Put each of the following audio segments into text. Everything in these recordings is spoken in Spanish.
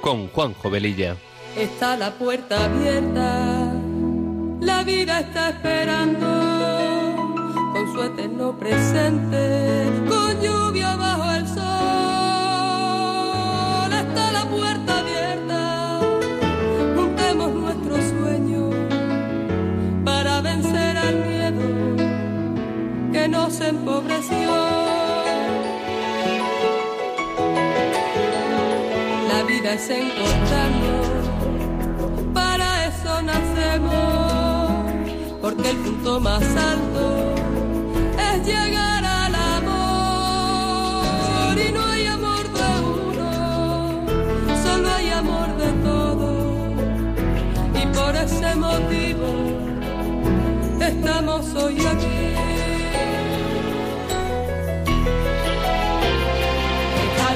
Con Juanjo Velilla. Está la puerta abierta, la vida está esperando con su eterno presente, con lluvia bajo el sol. Está la puerta abierta, juntemos nuestro sueño para vencer al miedo que nos empobreció. Vida es encontrarnos, para eso nacemos, porque el punto más alto es llegar al amor. Y no hay amor de uno, solo hay amor de todos. Y por ese motivo estamos hoy aquí.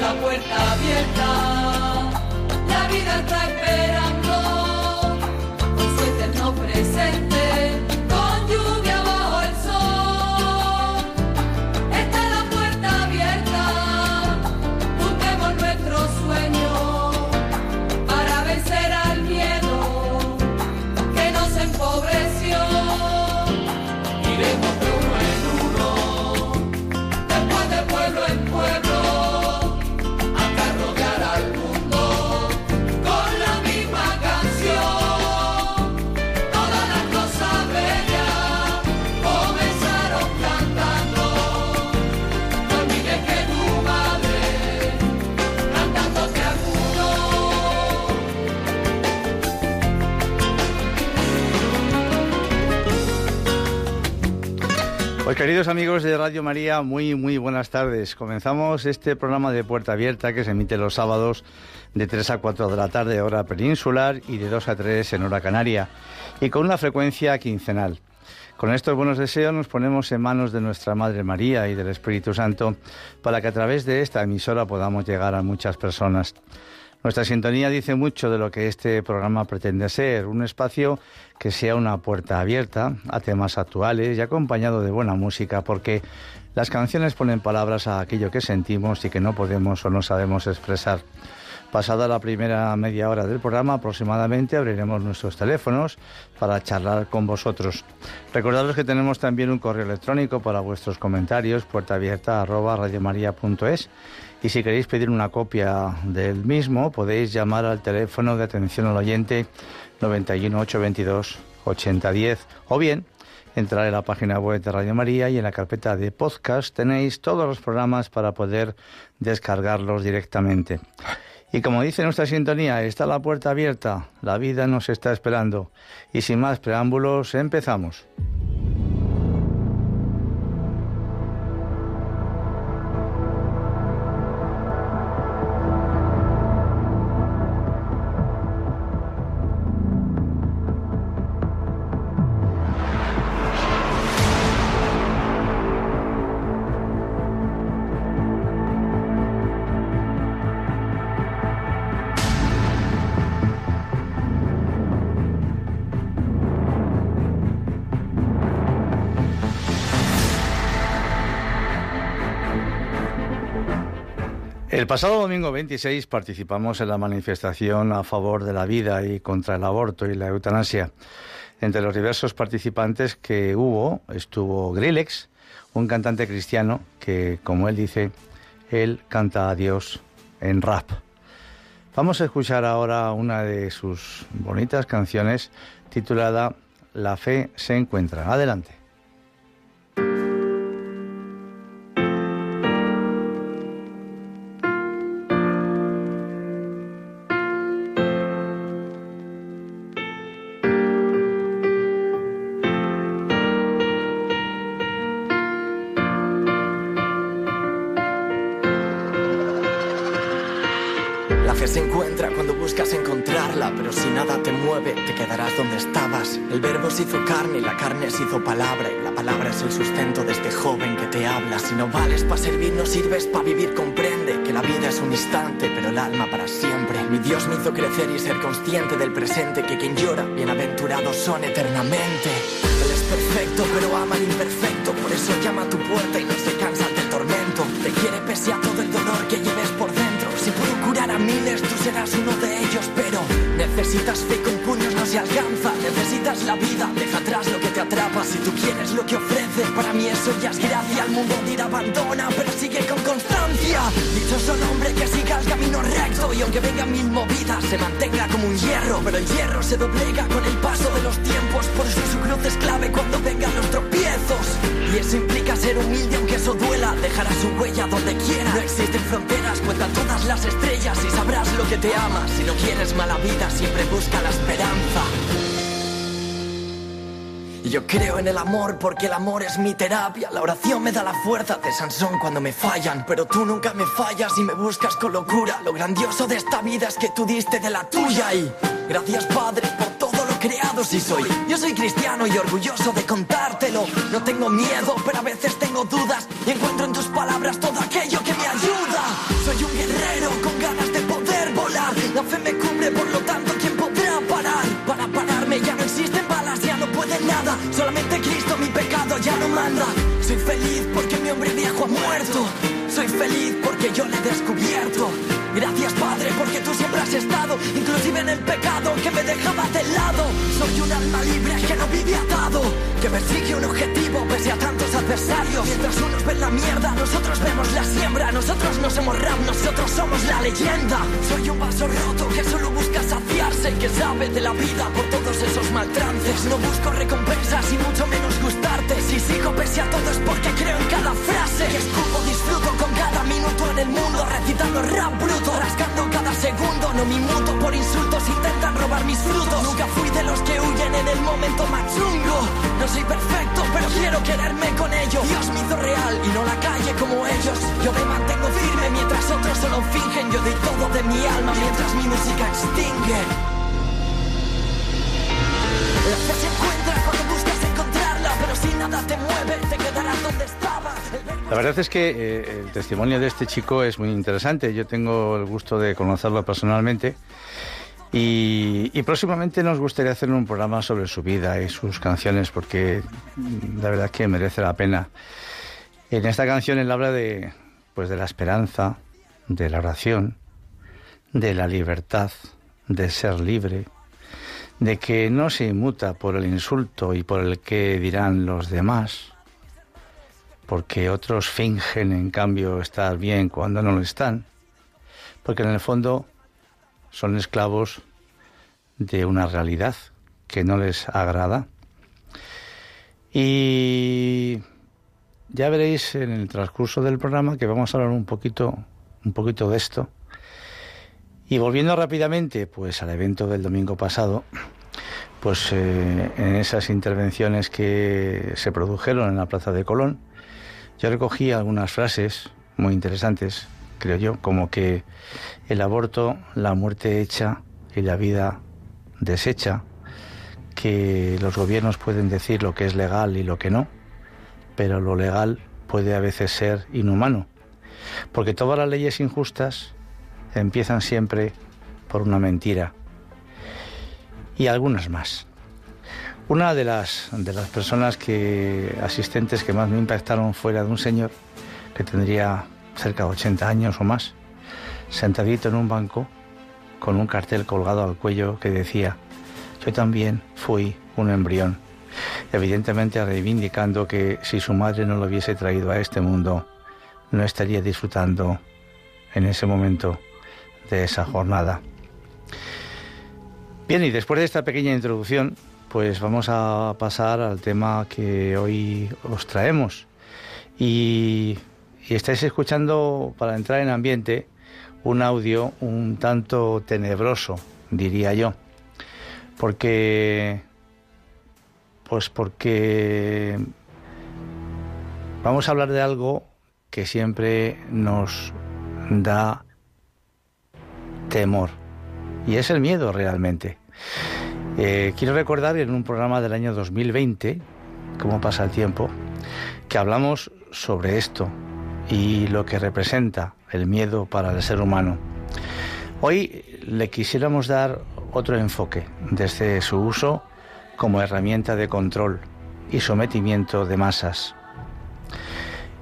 La puerta abierta vida está queridos amigos de Radio María, muy muy buenas tardes. Comenzamos este programa de Puerta Abierta que se emite los sábados de 3 a 4 de la tarde hora peninsular y de 2 a 3 en hora canaria y con una frecuencia quincenal. Con estos buenos deseos nos ponemos en manos de nuestra Madre María y del Espíritu Santo para que a través de esta emisora podamos llegar a muchas personas. Nuestra sintonía dice mucho de lo que este programa pretende ser, un espacio que sea una puerta abierta a temas actuales y acompañado de buena música, porque las canciones ponen palabras a aquello que sentimos y que no podemos o no sabemos expresar. Pasada la primera media hora del programa, aproximadamente abriremos nuestros teléfonos para charlar con vosotros. Recordaros que tenemos también un correo electrónico para vuestros comentarios, puertaabierta@radiomaria.es y si queréis pedir una copia del mismo podéis llamar al teléfono de atención al oyente 91 822 8010 o bien entrar en la página web de Radio María y en la carpeta de podcast tenéis todos los programas para poder descargarlos directamente. Y como dice nuestra sintonía, está la puerta abierta, la vida nos está esperando. Y sin más preámbulos, empezamos. El pasado domingo 26 participamos en la manifestación a favor de la vida y contra el aborto y la eutanasia. Entre los diversos participantes que hubo estuvo Grillex, un cantante cristiano que, como él dice, él canta a Dios en rap. Vamos a escuchar ahora una de sus bonitas canciones titulada La fe se encuentra. Adelante. Sirves para vivir, comprende que la vida es un instante, pero el alma para siempre. Mi Dios me hizo crecer y ser consciente del presente, que quien llora, bienaventurados son eternamente. Él es perfecto, pero ama al imperfecto, por eso llama a tu puerta y no se cansa del tormento. Te quiere pese a todo el dolor que lleves por dentro. Si puedo curar a seas uno de ellos, pero necesitas fe con puños no se alcanza. Necesitas la vida, deja atrás lo que te atrapa. Si tú quieres lo que ofrece, para mí eso ya es gracia. El mundo dirá abandona, pero sigue con constancia. Dichoso hombre que siga el camino recto y aunque vengan mil movidas, se mantenga como un hierro. Pero el hierro se doblega con el paso de los tiempos, por eso su cruz es clave cuando vengan los tropiezos. Y eso implica ser humilde aunque eso duela, dejará su huella donde quiera. No existen fronteras, cuenta todas las estrellas y sabrás lo que te amas. Si no quieres mala vida, siempre busca la esperanza. Yo creo en el amor porque el amor es mi terapia. La oración me da la fuerza de Sansón cuando me fallan. Pero tú nunca me fallas y me buscas con locura. Lo grandioso de esta vida es que tú diste de la tuya. Y gracias, Padre, por todo creado si soy. Yo soy cristiano y orgulloso de contártelo. No tengo miedo, pero a veces tengo dudas. Y encuentro en tus palabras todo aquello que me ayuda. Soy un guerrero con ganas de poder volar. La fe me cubre, por lo tanto, ¿quién podrá parar? Para pararme ya no existen balas, ya no pueden nada. Solamente Cristo, mi pecado ya no manda. Soy feliz porque mi hombre viejo ha muerto. Soy feliz porque yo le he descubierto. Gracias Padre porque tú siempre has inclusive en el pecado que me dejaba de lado. Soy un alma libre que no vive atado, que persigue un objetivo pese a tantos adversarios. Mientras unos ven la mierda, nosotros vemos la siembra. Nosotros no somos rap, nosotros somos la leyenda. Soy un vaso roto que solo busca saciarse, que sabe de la vida por todos esos maltrances. No busco recompensas y mucho menos gustarte. Si sigo pese a todo es porque creo en cada frase. Que escupo, disfruto con cada minuto en el mundo, recitando rap bruto rascando segundo. No me muto por insultos, intentan robar mis frutos. Nunca fui de los que huyen en el momento más chungo. No soy perfecto, pero quiero quererme con ellos. Dios me hizo real y no la calle como ellos. Yo me mantengo firme mientras otros solo fingen. Yo doy todo de mi alma mientras mi música extingue. La fe se encuentra cuando buscas encontrarla, pero si nada te mueve, te quedarás donde estabas. La verdad es que eh, el testimonio de este chico es muy interesante. Yo tengo el gusto de conocerlo personalmente. Y, próximamente nos gustaría hacer un programa sobre su vida y sus canciones porque mm, la verdad que merece la pena. En esta canción él habla de, pues, de la esperanza, de la oración, de la libertad, de ser libre, de que no se inmuta por el insulto y por el que dirán los demás, porque otros fingen en cambio estar bien cuando no lo están, porque en el fondo son esclavos de una realidad que no les agrada. Y ya veréis en el transcurso del programa que vamos a hablar un poquito, un poquito de esto. Y volviendo rápidamente, pues al evento del domingo pasado, pues eh, en esas intervenciones que se produjeron en la Plaza de Colón, yo recogí algunas frases muy interesantes, creo yo, como que el aborto, la muerte hecha y la vida deshecha, que los gobiernos pueden decir lo que es legal y lo que no, pero lo legal puede a veces ser inhumano, porque todas las leyes injustas empiezan siempre por una mentira y algunas más. Una de las, de las personas que, asistentes que más me impactaron fuera de un señor que tendría cerca de 80 años o más, sentadito en un banco con un cartel colgado al cuello que decía, yo también fui un embrión, evidentemente reivindicando que si su madre no lo hubiese traído a este mundo, no estaría disfrutando en ese momento de esa jornada. Bien, y después de esta pequeña introducción, pues vamos a pasar al tema que hoy os traemos. Y, y, estáis escuchando, para entrar en ambiente, un audio un tanto tenebroso, diría yo. Porque. Pues porque. Vamos a hablar de algo que siempre nos da temor. Y es el miedo realmente. Eh, quiero recordar en un programa del año 2020, cómo pasa el tiempo, que hablamos sobre esto y lo que representa el miedo para el ser humano. Hoy le quisiéramos dar otro enfoque desde su uso como herramienta de control y sometimiento de masas.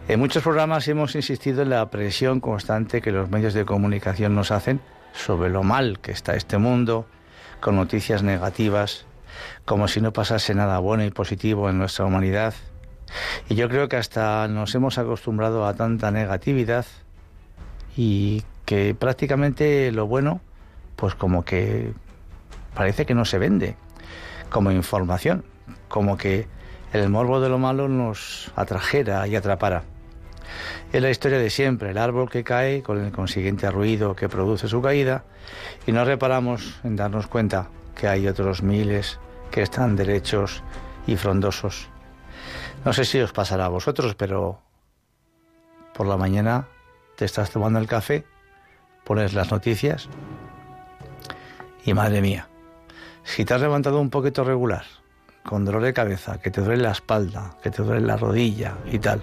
En muchos programas hemos insistido en la presión constante que los medios de comunicación nos hacen sobre lo mal que está este mundo, con noticias negativas, como si no pasase nada bueno y positivo en nuestra humanidad. Y yo creo que hasta nos hemos acostumbrado a tanta negatividad y que prácticamente lo bueno, pues como que parece que no se vende como información, como que el morbo de lo malo nos atrajera y atrapara. Es la historia de siempre, el árbol que cae con el consiguiente ruido que produce su caída y no reparamos en darnos cuenta que hay otros miles que están derechos y frondosos. No sé si os pasará a vosotros, pero por la mañana te estás tomando el café, pones las noticias y madre mía, si te has levantado un poquito regular, con dolor de cabeza, que te duele la espalda, que te duele la rodilla y tal,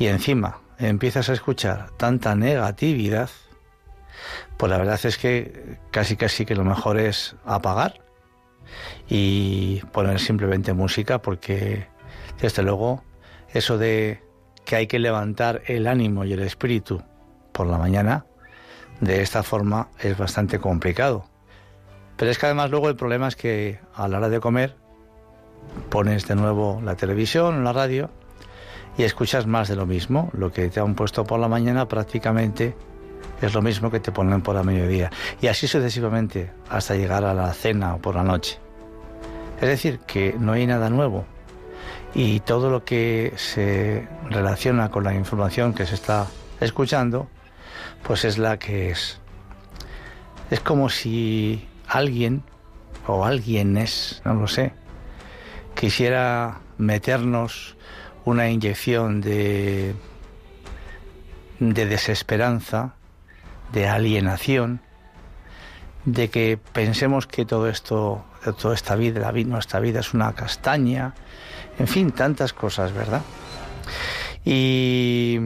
y encima empiezas a escuchar tanta negatividad, pues la verdad es que casi casi que lo mejor es apagar y poner simplemente música porque desde luego eso de que hay que levantar el ánimo y el espíritu por la mañana de esta forma es bastante complicado. Pero es que además luego el problema es que a la hora de comer pones de nuevo la televisión, la radio y escuchas más de lo mismo. Lo que te han puesto por la mañana prácticamente es lo mismo que te ponen por la mediodía. Y así sucesivamente hasta llegar a la cena o por la noche. Es decir, que no hay nada nuevo. Y todo lo que se relaciona con la información que se está escuchando, pues es la que es. Es como si alguien, o alguien es, no lo sé, quisiera meternos una inyección de, de desesperanza, de alienación, de que pensemos que todo esto, toda esta vida, la, nuestra vida es una castaña, en fin, tantas cosas, ¿verdad? Y,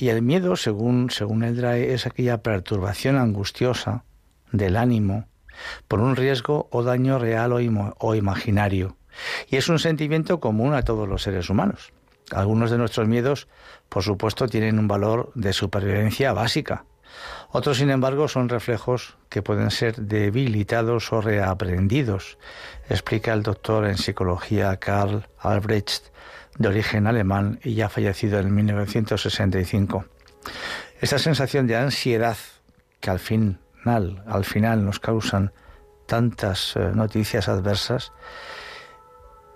el miedo, según, según el DRAE, es aquella perturbación angustiosa del ánimo por un riesgo o daño real o imaginario. Y es un sentimiento común a todos los seres humanos. Algunos de nuestros miedos, por supuesto, tienen un valor de supervivencia básica. Otros, sin embargo, son reflejos que pueden ser debilitados o reaprendidos, explica el doctor en psicología Karl Albrecht, de origen alemán y ya fallecido en 1965. Esta sensación de ansiedad que al final, al final nos causan tantas eh, noticias adversas,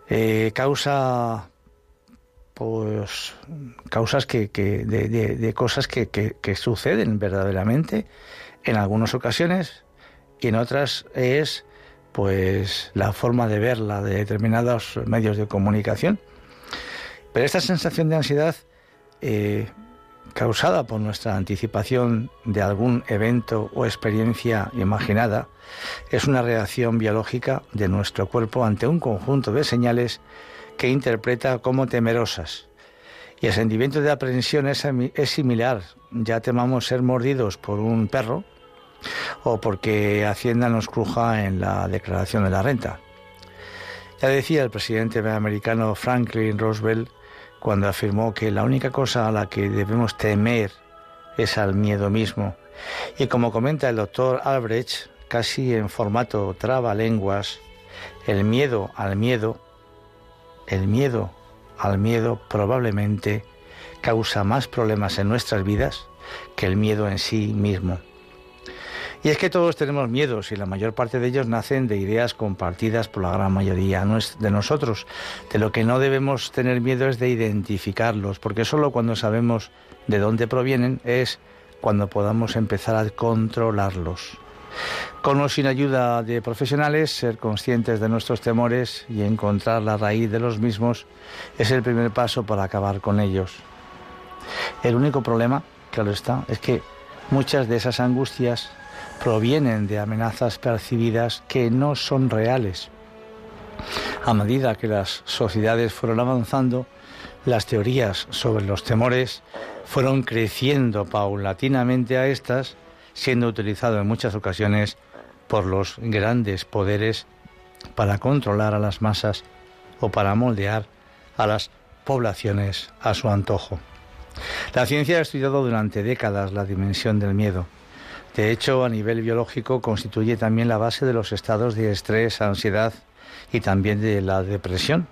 eh, causa pues causas que, que de, cosas que, que, suceden verdaderamente en algunas ocasiones y en otras es pues la forma de verla de determinados medios de comunicación. Pero esta sensación de ansiedad eh, causada por nuestra anticipación de algún evento o experiencia imaginada es una reacción biológica de nuestro cuerpo ante un conjunto de señales que interpreta como temerosas. Y el sentimiento de aprensión es, similar. Ya temamos ser mordidos por un perro o porque Hacienda nos cruja en la declaración de la renta. Ya decía el presidente americano Franklin Roosevelt cuando afirmó que la única cosa a la que debemos temer es al miedo mismo. Y como comenta el doctor Albrecht, casi en formato trabalenguas, el miedo al miedo el miedo al miedo probablemente causa más problemas en nuestras vidas que el miedo en sí mismo. Y es que todos tenemos miedos y la mayor parte de ellos nacen de ideas compartidas por la gran mayoría de nosotros. De lo que no debemos tener miedo es de identificarlos, porque solo cuando sabemos de dónde provienen es cuando podamos empezar a controlarlos. Con o sin ayuda de profesionales, ser conscientes de nuestros temores y encontrar la raíz de los mismos es el primer paso para acabar con ellos. El único problema, claro está, es que muchas de esas angustias provienen de amenazas percibidas que no son reales. A medida que las sociedades fueron avanzando, las teorías sobre los temores fueron creciendo paulatinamente a estas siendo utilizado en muchas ocasiones por los grandes poderes para controlar a las masas o para moldear a las poblaciones a su antojo. La ciencia ha estudiado durante décadas la dimensión del miedo. De hecho, a nivel biológico constituye también la base de los estados de estrés, ansiedad y también de la depresión.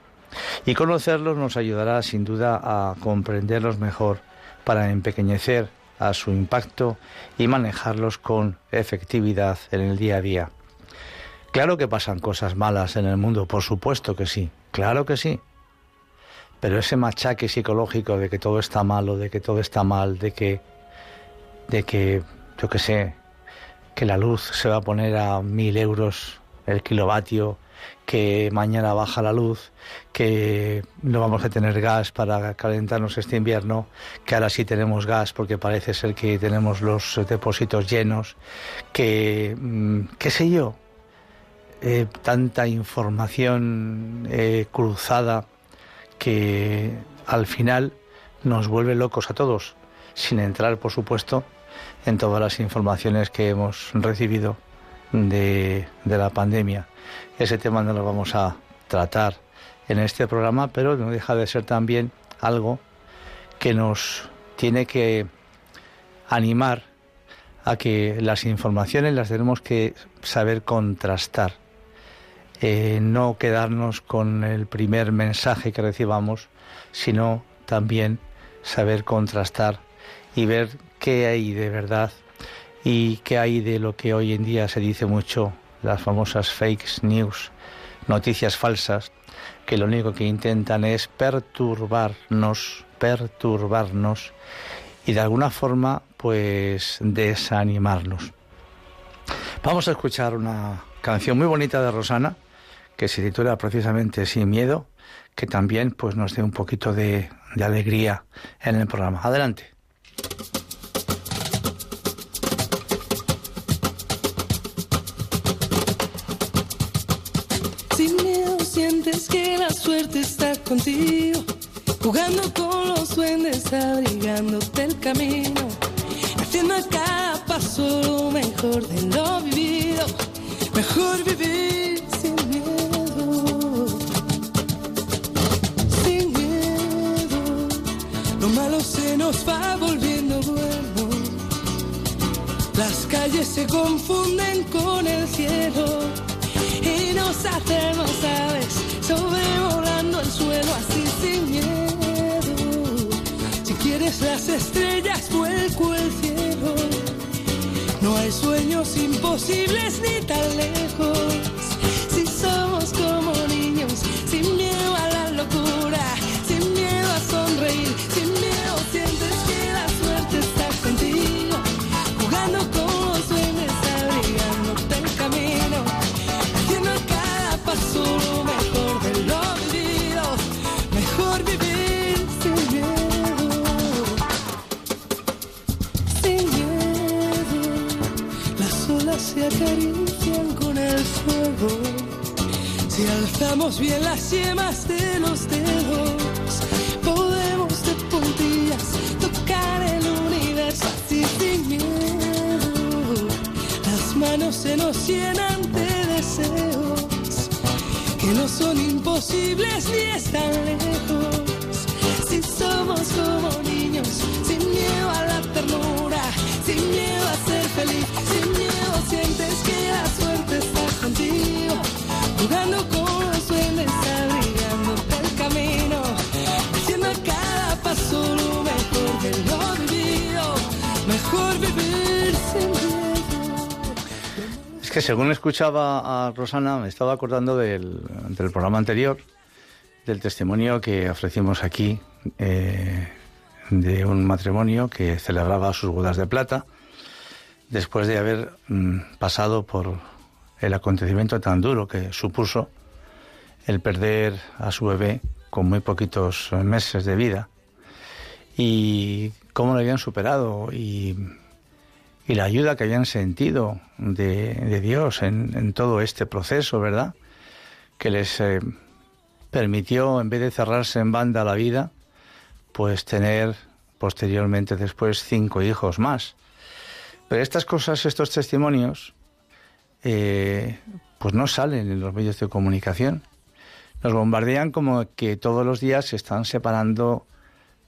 Y conocerlos nos ayudará sin duda a comprenderlos mejor para empequeñecer a su impacto y manejarlos con efectividad en el día a día. Claro que pasan cosas malas en el mundo, por supuesto que sí, claro que sí. Pero ese machaque psicológico de que todo está malo, de que todo está mal, de que, de que, yo qué sé, que la luz se va a poner a mil euros el kilovatio, que mañana baja la luz, que no vamos a tener gas para calentarnos este invierno, que ahora sí tenemos gas porque parece ser que tenemos los depósitos llenos, que, mm, qué sé yo, eh, tanta información eh, cruzada que al final nos vuelve locos a todos, sin entrar, por supuesto, en todas las informaciones que hemos recibido de, de la pandemia. Ese tema no lo vamos a tratar en este programa, pero no deja de ser también algo que nos tiene que animar a que las informaciones las tenemos que saber contrastar. Eh, no quedarnos con el primer mensaje que recibamos, sino también saber contrastar y ver qué hay de verdad y qué hay de lo que hoy en día se dice mucho, las famosas fake news, noticias falsas, que lo único que intentan es perturbarnos, perturbarnos y de alguna forma pues desanimarnos. Vamos a escuchar una canción muy bonita de Rosana, que se titula precisamente Sin miedo, que también pues nos dé un poquito de, de alegría en el programa. Adelante. Abrigándote el camino, haciendo a cada paso lo mejor de lo vivido, mejor vivir sin miedo, sin miedo, lo malo se nos va volviendo bueno, las calles se confunden con el cielo y nos hacemos aves Las estrellas, vuelco el cielo. No hay sueños imposibles ni tan lejos. Bien las yemas de los dedos, que según escuchaba a Rosana, me estaba acordando del, del programa anterior, del testimonio que ofrecimos aquí eh, de un matrimonio que celebraba sus bodas de plata después de haber mm, pasado por el acontecimiento tan duro que supuso el perder a su bebé con muy poquitos meses de vida y cómo lo habían superado y, y la ayuda que habían sentido de, de Dios en, todo este proceso, ¿verdad? Que les eh, permitió, en vez de cerrarse en banda la vida, pues tener posteriormente después cinco hijos más. Pero estas cosas, estos testimonios, eh, pues no salen en los medios de comunicación. Nos bombardean como que todos los días se están separando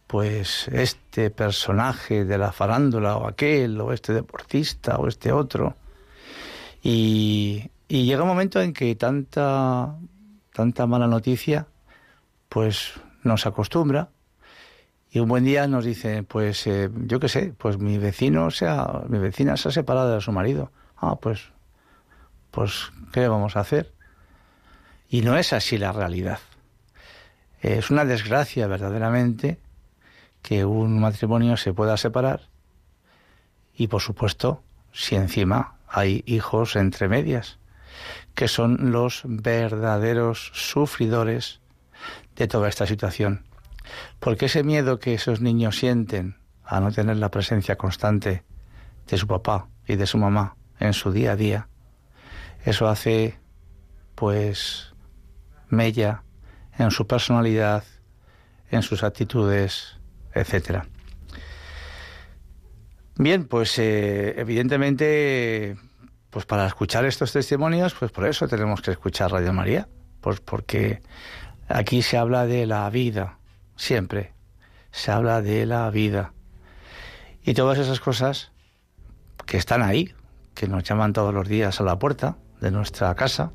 pues este personaje de la farándula o aquel o este deportista o este otro. Y, llega un momento en que tanta, tanta mala noticia pues nos acostumbra y un buen día nos dice, pues eh, yo qué sé, pues mi vecino se ha, mi vecina se ha separado de su marido. Ah, pues, pues, ¿qué vamos a hacer? Y no es así la realidad. Es una desgracia verdaderamente que un matrimonio se pueda separar y por supuesto si encima hay hijos entre medias, que son los verdaderos sufridores de toda esta situación. Porque ese miedo que esos niños sienten a no tener la presencia constante de su papá y de su mamá en su día a día, eso hace pues mella en su personalidad, en sus actitudes, etcétera. Bien, pues eh, evidentemente, pues para escuchar estos testimonios, pues por eso tenemos que escuchar Radio María, pues porque aquí se habla de la vida, siempre se habla de la vida. Y todas esas cosas que están ahí, que nos llaman todos los días a la puerta de nuestra casa,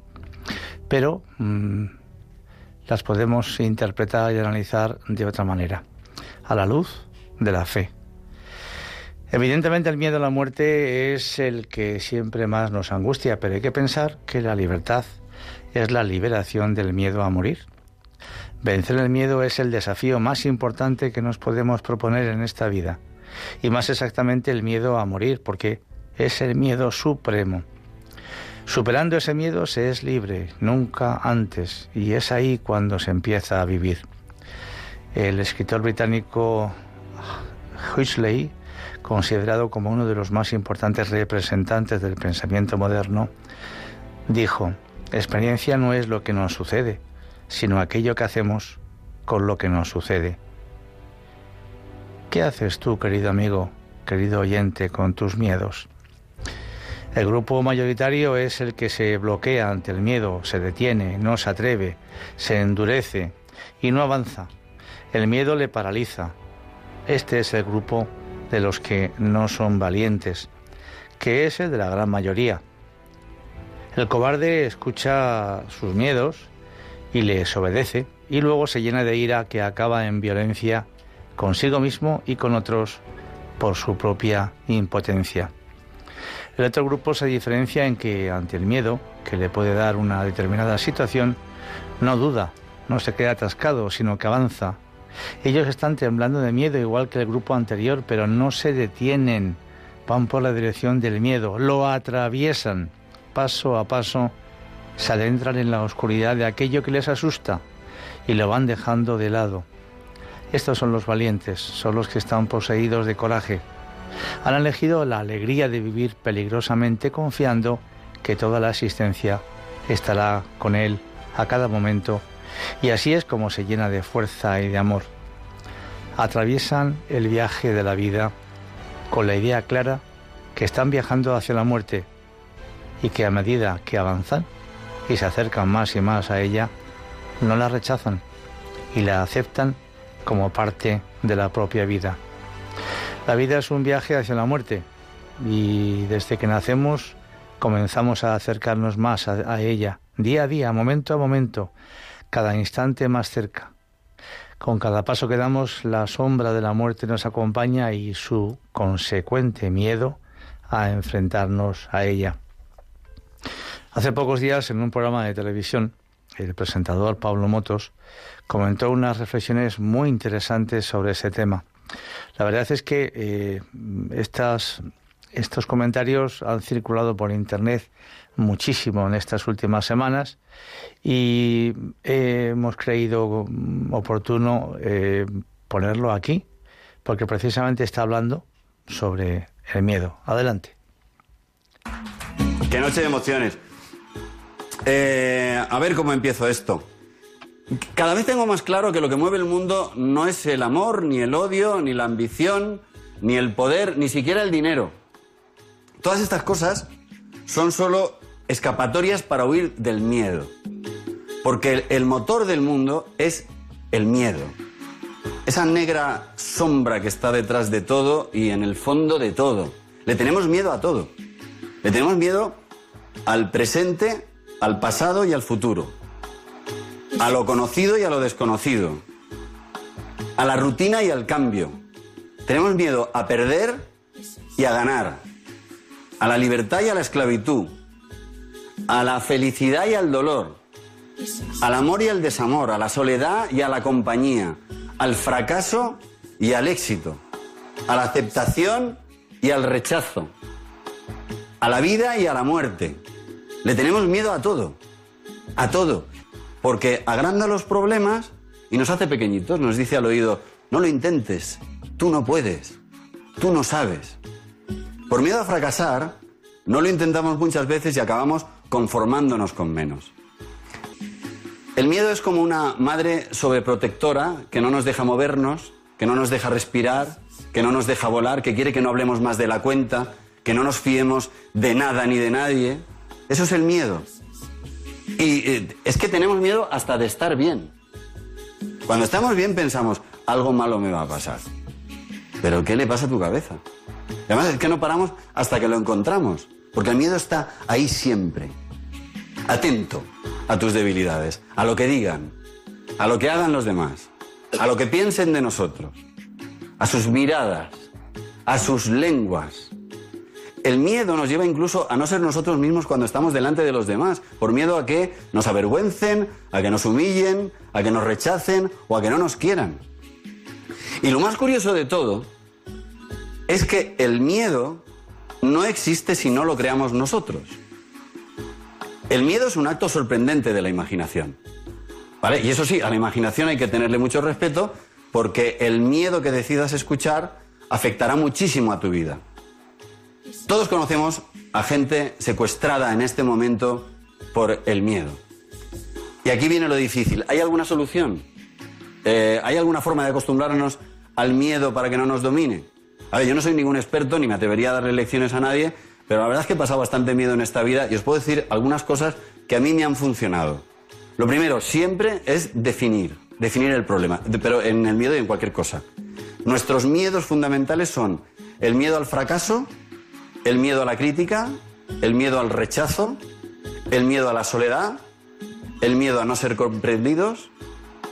pero mm, las podemos interpretar y analizar de otra manera, a la luz de la fe. Evidentemente el miedo a la muerte es el que siempre más nos angustia, pero hay que pensar que la libertad es la liberación del miedo a morir. Vencer el miedo es el desafío más importante que nos podemos proponer en esta vida, y más exactamente el miedo a morir, porque es el miedo supremo. Superando ese miedo se es libre, nunca antes, y es ahí cuando se empieza a vivir. El escritor británico Huxley, considerado como uno de los más importantes representantes del pensamiento moderno, dijo, experiencia no es lo que nos sucede, sino aquello que hacemos con lo que nos sucede. ¿Qué haces tú, querido amigo, querido oyente, con tus miedos? El grupo mayoritario es el que se bloquea ante el miedo, se detiene, no se atreve, se endurece y no avanza. El miedo le paraliza. Este es el grupo de los que no son valientes, que es el de la gran mayoría. El cobarde escucha sus miedos y les obedece y luego se llena de ira que acaba en violencia consigo mismo y con otros por su propia impotencia. El otro grupo se diferencia en que ante el miedo que le puede dar una determinada situación, no duda, no se queda atascado, sino que avanza. Ellos están temblando de miedo igual que el grupo anterior, pero no se detienen, van por la dirección del miedo, lo atraviesan, paso a paso, se adentran en la oscuridad de aquello que les asusta y lo van dejando de lado. Estos son los valientes, son los que están poseídos de coraje, han elegido la alegría de vivir peligrosamente confiando que toda la existencia estará con él a cada momento y así es como se llena de fuerza y de amor. Atraviesan el viaje de la vida con la idea clara que están viajando hacia la muerte y que a medida que avanzan y se acercan más y más a ella, no la rechazan y la aceptan como parte de la propia vida. La vida es un viaje hacia la muerte y desde que nacemos comenzamos a acercarnos más a, ella, día a día, momento a momento, cada instante más cerca. Con cada paso que damos, la sombra de la muerte nos acompaña y su consecuente miedo a enfrentarnos a ella. Hace pocos días, en un programa de televisión, el presentador Pablo Motos comentó unas reflexiones muy interesantes sobre ese tema. La verdad es que eh, estas, estos comentarios han circulado por Internet muchísimo en estas últimas semanas y hemos creído oportuno eh, ponerlo aquí porque precisamente está hablando sobre el miedo. Adelante. Qué noche de emociones. Eh, a ver cómo empiezo esto. Cada vez tengo más claro que lo que mueve el mundo no es el amor, ni el odio, ni la ambición, ni el poder, ni siquiera el dinero. Todas estas cosas son solo escapatorias para huir del miedo. Porque el motor del mundo es el miedo. esa negra sombra que está detrás de todo y en el fondo de todo. Le tenemos miedo a todo. Le tenemos miedo al presente, al pasado y al futuro. A lo conocido y a lo desconocido. A la rutina y al cambio. Tenemos miedo a perder y a ganar. A la libertad y a la esclavitud. A la felicidad y al dolor. Al amor y al desamor. A la soledad y a la compañía. Al fracaso y al éxito. A la aceptación y al rechazo. A la vida y a la muerte. Le tenemos miedo a todo. A todo. Porque agranda los problemas y nos hace pequeñitos. Nos dice al oído, no lo intentes. Tú no puedes. Tú no sabes. Por miedo a fracasar, no lo intentamos muchas veces y acabamos conformándonos con menos. El miedo es como una madre sobreprotectora que no nos deja movernos, que no nos deja respirar, que no nos deja volar, que quiere que no hablemos más de la cuenta, que no nos fiemos de nada ni de nadie. Eso es el miedo. Y eh, es que tenemos miedo hasta de estar bien. Cuando estamos bien pensamos, algo malo me va a pasar. Pero ¿qué le pasa a tu cabeza? Además es que no paramos hasta que lo encontramos. Porque el miedo está ahí siempre. Atento a tus debilidades, a lo que digan, a lo que hagan los demás, a lo que piensen de nosotros, a sus miradas, a sus lenguas. El miedo nos lleva incluso a no ser nosotros mismos cuando estamos delante de los demás, por miedo a que nos avergüencen, a que nos humillen, a que nos rechacen o a que no nos quieran. Y lo más curioso de todo es que el miedo no existe si no lo creamos nosotros. El miedo es un acto sorprendente de la imaginación. ¿Vale? Y eso sí, a la imaginación hay que tenerle mucho respeto porque el miedo que decidas escuchar afectará muchísimo a tu vida. Todos conocemos a gente secuestrada en este momento por el miedo. Y aquí viene lo difícil. ¿Hay alguna solución? Eh, ¿Hay alguna forma de acostumbrarnos al miedo para que no nos domine? A ver, yo no soy ningún experto ni me atrevería a darle lecciones a nadie, pero la verdad es que he pasado bastante miedo en esta vida y os puedo decir algunas cosas que a mí me han funcionado. Lo primero, siempre es definir, definir el problema, pero en el miedo y en cualquier cosa. Nuestros miedos fundamentales son el miedo al fracaso, el miedo a la crítica, el miedo al rechazo, el miedo a la soledad, el miedo a no ser comprendidos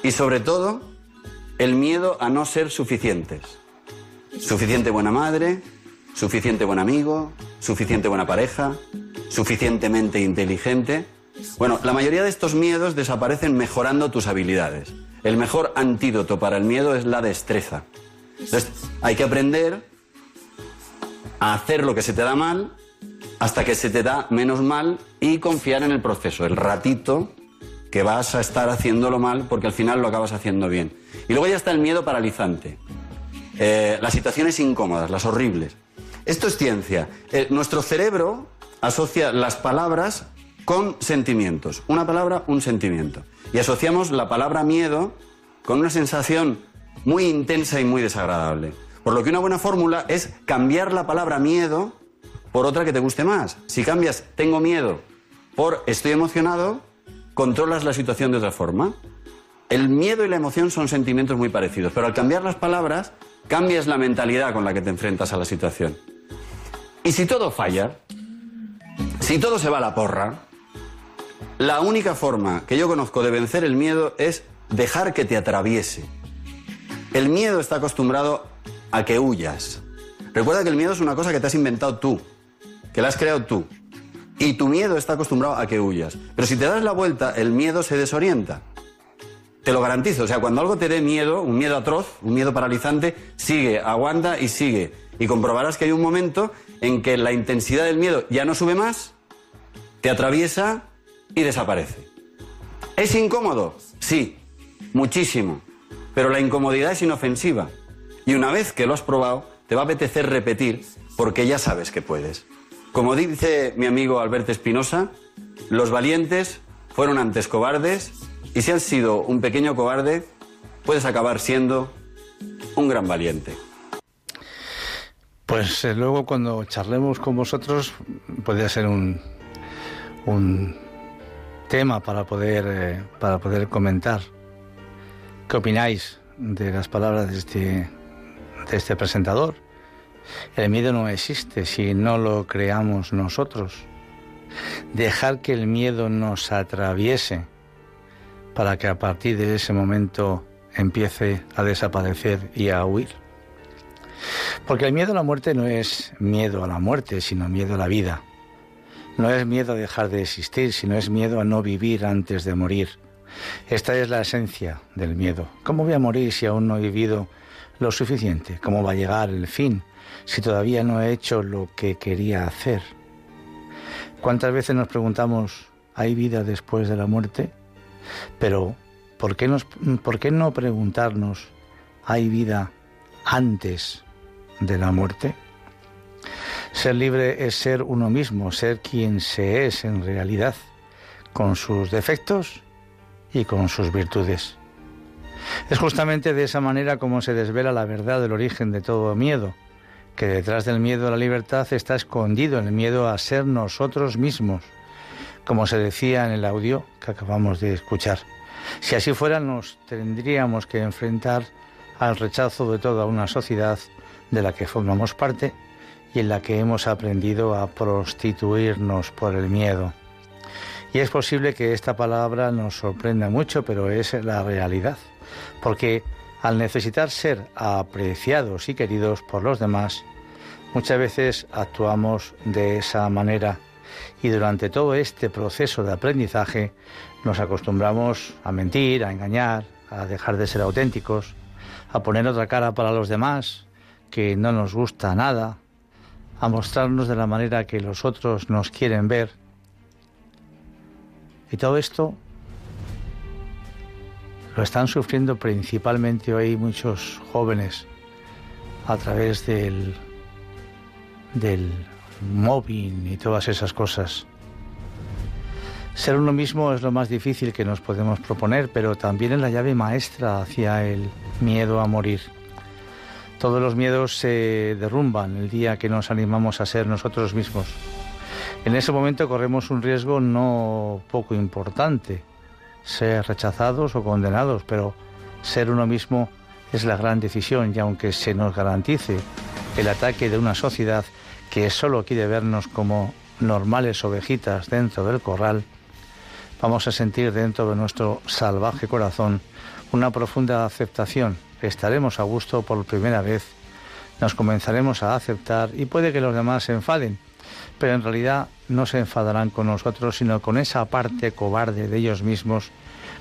y sobre todo el miedo a no ser suficientes. Suficiente buena madre, suficiente buen amigo, suficiente buena pareja, suficientemente inteligente. Bueno, la mayoría de estos miedos desaparecen mejorando tus habilidades. El mejor antídoto para el miedo es la destreza. Entonces, hay que aprender a hacer lo que se te da mal hasta que se te da menos mal y confiar en el proceso, el ratito que vas a estar haciéndolo mal porque al final lo acabas haciendo bien. Y luego ya está el miedo paralizante, eh, las situaciones incómodas, las horribles. Esto es ciencia. Eh, nuestro cerebro asocia las palabras con sentimientos. Una palabra, un sentimiento. Y asociamos la palabra miedo con una sensación muy intensa y muy desagradable. Por lo que una buena fórmula es cambiar la palabra miedo por otra que te guste más. Si cambias tengo miedo por estoy emocionado, controlas la situación de otra forma. El miedo y la emoción son sentimientos muy parecidos, pero al cambiar las palabras, cambias la mentalidad con la que te enfrentas a la situación. Y si todo falla, si todo se va a la porra, la única forma que yo conozco de vencer el miedo es dejar que te atraviese. El miedo está acostumbrado a que huyas. Recuerda que el miedo es una cosa que te has inventado tú, que la has creado tú. Y tu miedo está acostumbrado a que huyas. Pero si te das la vuelta, el miedo se desorienta. Te lo garantizo. O sea, cuando algo te dé miedo, un miedo atroz, un miedo paralizante, sigue, aguanta y sigue. Y comprobarás que hay un momento en que la intensidad del miedo ya no sube más, te atraviesa y desaparece. ¿Es incómodo? Sí, muchísimo. Pero la incomodidad es inofensiva. Y una vez que lo has probado, te va a apetecer repetir porque ya sabes que puedes. Como dice mi amigo Alberto Espinosa, los valientes fueron antes cobardes y si has sido un pequeño cobarde, puedes acabar siendo un gran valiente. Pues eh, luego cuando charlemos con vosotros podría ser un, un tema para poder, eh, para poder comentar. ¿Qué opináis de las palabras de este, de este presentador. El miedo no existe si no lo creamos nosotros. Dejar que el miedo nos atraviese para que a partir de ese momento empiece a desaparecer y a huir. Porque el miedo a la muerte no es miedo a la muerte, sino miedo a la vida. No es miedo a dejar de existir, sino es miedo a no vivir antes de morir. Esta es la esencia del miedo. ¿Cómo voy a morir si aún no he vivido lo suficiente? ¿Cómo va a llegar el fin si todavía no he hecho lo que quería hacer? ¿Cuántas veces nos preguntamos, ¿hay vida después de la muerte? Pero, ¿por qué, nos, ¿por qué no preguntarnos, ¿hay vida antes de la muerte? Ser libre es ser uno mismo, ser quien se es en realidad, con sus defectos y con sus virtudes. Es justamente de esa manera como se desvela la verdad del origen de todo miedo, que detrás del miedo a la libertad está escondido el miedo a ser nosotros mismos, como se decía en el audio que acabamos de escuchar. Si así fuera, nos tendríamos que enfrentar al rechazo de toda una sociedad de la que formamos parte y en la que hemos aprendido a prostituirnos por el miedo. Y es posible que esta palabra nos sorprenda mucho, pero es la realidad, porque al necesitar ser apreciados y queridos por los demás, muchas veces actuamos de esa manera y durante todo este proceso de aprendizaje nos acostumbramos a mentir, a engañar, a dejar de ser auténticos, a poner otra cara para los demás, que no nos gusta nada, a mostrarnos de la manera que los otros nos quieren ver. Y todo esto lo están sufriendo principalmente hoy muchos jóvenes a través del, del móvil y todas esas cosas. Ser uno mismo es lo más difícil que nos podemos proponer, pero también es la llave maestra hacia el miedo a morir. Todos los miedos se derrumban el día que nos animamos a ser nosotros mismos. En ese momento corremos un riesgo no poco importante, ser rechazados o condenados, pero ser uno mismo es la gran decisión y aunque se nos garantice el ataque de una sociedad que solo quiere vernos como normales ovejitas dentro del corral, vamos a sentir dentro de nuestro salvaje corazón una profunda aceptación. Estaremos a gusto por primera vez, nos comenzaremos a aceptar y puede que los demás se enfaden, pero en realidad no se enfadarán con nosotros, sino con esa parte cobarde de ellos mismos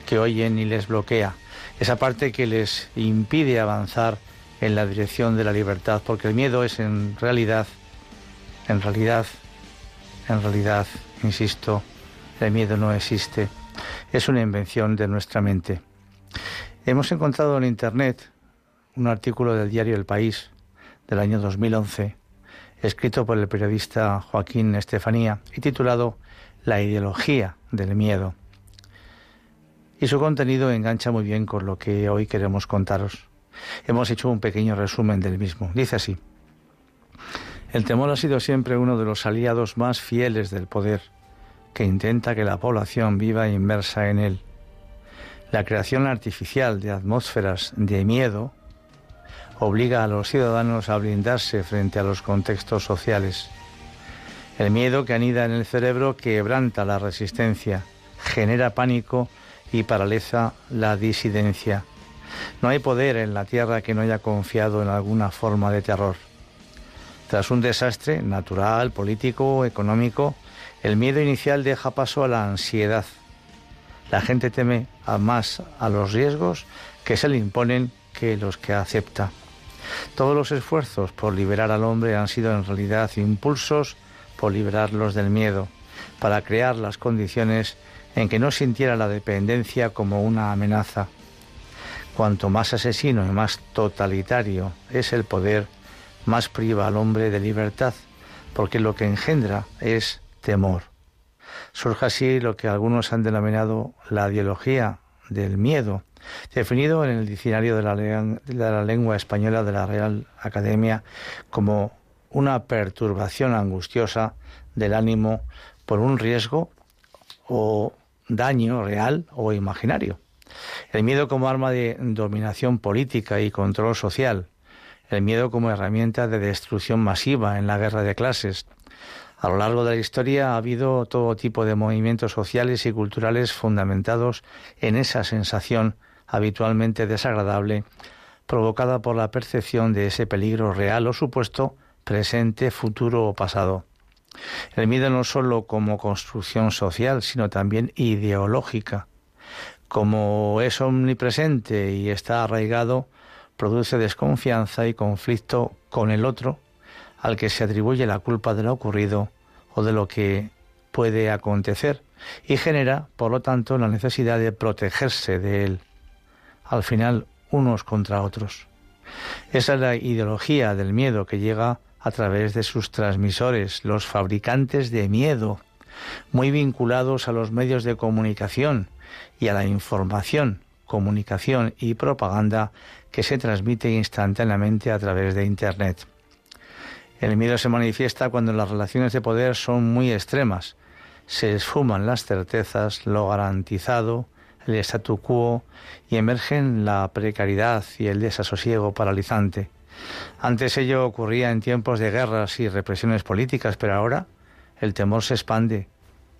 que oyen y les bloquea, esa parte que les impide avanzar en la dirección de la libertad, porque el miedo es en realidad, en realidad, en realidad, insisto, el miedo no existe, es una invención de nuestra mente. Hemos encontrado en Internet un artículo del diario El País del año 2011 escrito por el periodista Joaquín Estefanía y titulado La ideología del miedo. Y su contenido engancha muy bien con lo que hoy queremos contaros. Hemos hecho un pequeño resumen del mismo. Dice así. El temor ha sido siempre uno de los aliados más fieles del poder, que intenta que la población viva inmersa en él. La creación artificial de atmósferas de miedo obliga a los ciudadanos a blindarse frente a los contextos sociales. El miedo que anida en el cerebro quebranta la resistencia, genera pánico y paraliza la disidencia. No hay poder en la tierra que no haya confiado en alguna forma de terror. Tras un desastre natural, político, económico, el miedo inicial deja paso a la ansiedad. La gente teme a más a los riesgos que se le imponen que los que acepta. Todos los esfuerzos por liberar al hombre han sido en realidad impulsos por liberarlos del miedo, para crear las condiciones en que no sintiera la dependencia como una amenaza. Cuanto más asesino y más totalitario es el poder, más priva al hombre de libertad, porque lo que engendra es temor. Surge así lo que algunos han denominado la ideología del miedo, definido en el diccionario de la, lengua española de la Real Academia como una perturbación angustiosa del ánimo por un riesgo o daño real o imaginario. El miedo como arma de dominación política y control social. El miedo como herramienta de destrucción masiva en la guerra de clases. A lo largo de la historia ha habido todo tipo de movimientos sociales y culturales fundamentados en esa sensación habitualmente desagradable provocada por la percepción de ese peligro real o supuesto, presente, futuro o pasado. El miedo no solo como construcción social, sino también ideológica. Como es omnipresente y está arraigado, produce desconfianza y conflicto con el otro, al que se atribuye la culpa de lo ocurrido o de lo que puede acontecer, y genera, por lo tanto, la necesidad de protegerse de él. Al final, unos contra otros. Esa es la ideología del miedo que llega a través de sus transmisores, los fabricantes de miedo, muy vinculados a los medios de comunicación y a la información, comunicación y propaganda que se transmite instantáneamente a través de Internet. El miedo se manifiesta cuando las relaciones de poder son muy extremas, se esfuman las certezas, lo garantizado, el statu quo y emergen la precariedad y el desasosiego paralizante. Antes ello ocurría en tiempos de guerras y represiones políticas, pero ahora el temor se expande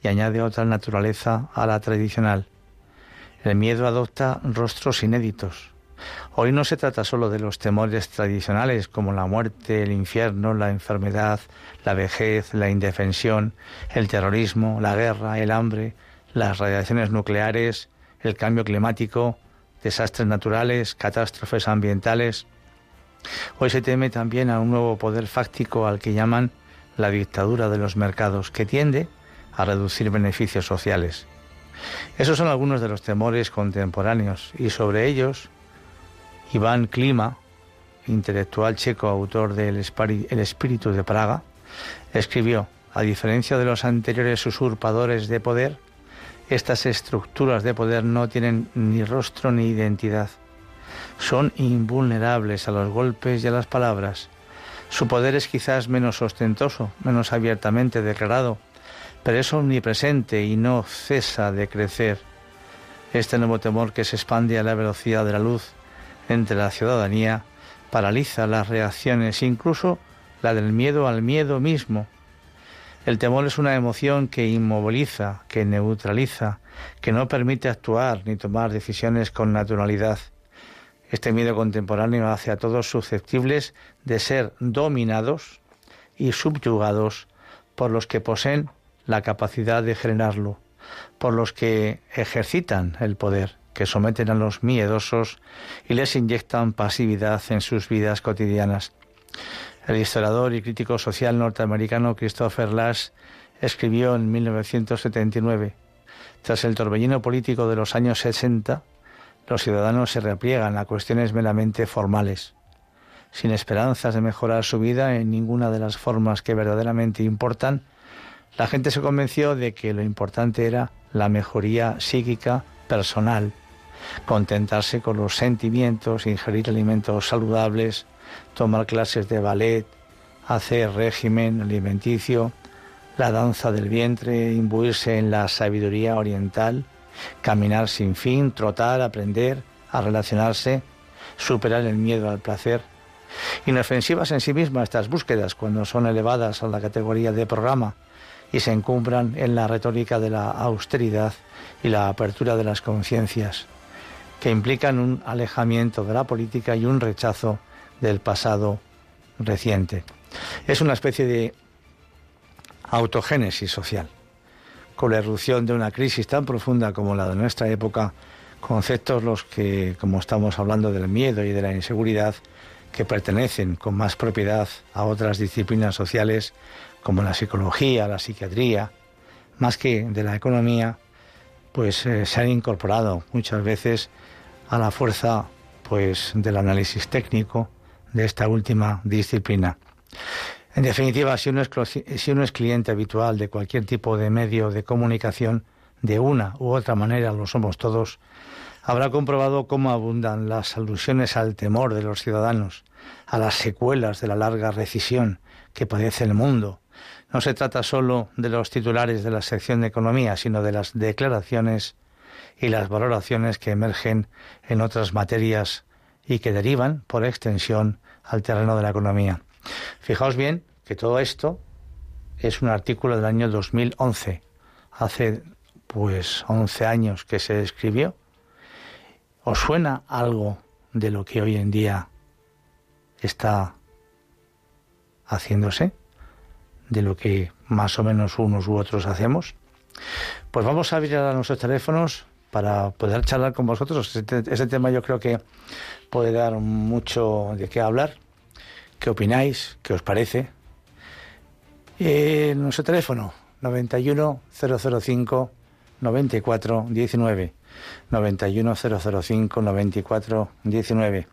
y añade otra naturaleza a la tradicional. El miedo adopta rostros inéditos. Hoy no se trata solo de los temores tradicionales como la muerte, el infierno, la enfermedad, la vejez, la indefensión, el terrorismo, la guerra, el hambre, las radiaciones nucleares, el cambio climático, desastres naturales, catástrofes ambientales. Hoy se teme también a un nuevo poder fáctico al que llaman la dictadura de los mercados, que tiende a reducir beneficios sociales. Esos son algunos de los temores contemporáneos y sobre ellos Iván Klima, intelectual checo, autor del El espíritu de Praga, escribió, a diferencia de los anteriores usurpadores de poder, estas estructuras de poder no tienen ni rostro ni identidad. Son invulnerables a los golpes y a las palabras. Su poder es quizás menos ostentoso, menos abiertamente declarado, pero es omnipresente y no cesa de crecer. Este nuevo temor que se expande a la velocidad de la luz entre la ciudadanía paraliza las reacciones, incluso la del miedo al miedo mismo, el temor es una emoción que inmoviliza, que neutraliza, que no permite actuar ni tomar decisiones con naturalidad. Este miedo contemporáneo hace a todos susceptibles de ser dominados y subyugados por los que poseen la capacidad de generarlo, por los que ejercitan el poder, que someten a los miedosos y les inyectan pasividad en sus vidas cotidianas. El historiador y crítico social norteamericano Christopher Lash escribió en 1979, tras el torbellino político de los años 60, los ciudadanos se repliegan a cuestiones meramente formales, sin esperanzas de mejorar su vida en ninguna de las formas que verdaderamente importan, la gente se convenció de que lo importante era la mejoría psíquica personal, contentarse con los sentimientos, ingerir alimentos saludables, tomar clases de ballet, hacer régimen alimenticio, la danza del vientre, imbuirse en la sabiduría oriental, caminar sin fin, trotar, aprender a relacionarse, superar el miedo al placer. Inofensivas en sí mismas estas búsquedas cuando son elevadas a la categoría de programa y se encumbran en la retórica de la austeridad y la apertura de las conciencias, que implican un alejamiento de la política y un rechazo del pasado reciente. Es una especie de autogénesis social. Con la erupción de una crisis tan profunda como la de nuestra época, conceptos los que, como estamos hablando del miedo y de la inseguridad, que pertenecen con más propiedad a otras disciplinas sociales como la psicología, la psiquiatría, más que de la economía, pues eh, se han incorporado muchas veces a la fuerza pues del análisis técnico de esta última disciplina. En definitiva, si uno, es, cliente habitual de cualquier tipo de medio de comunicación, de una u otra manera lo somos todos, habrá comprobado cómo abundan las alusiones al temor de los ciudadanos, a las secuelas de la larga recesión que padece el mundo. No se trata solo de los titulares de la sección de economía, sino de las declaraciones y las valoraciones que emergen en otras materias y que derivan, por extensión, al terreno de la economía. Fijaos bien que todo esto es un artículo del año 2011, hace pues 11 años que se escribió. ¿Os suena algo de lo que hoy en día está haciéndose? ¿De lo que más o menos unos u otros hacemos? Pues vamos a abrir a nuestros teléfonos para poder charlar con vosotros. Ese, tema yo creo que puede dar mucho de qué hablar. ¿Qué opináis? ¿Qué os parece? Eh, nuestro teléfono 91 005 94 19 91 005 94 19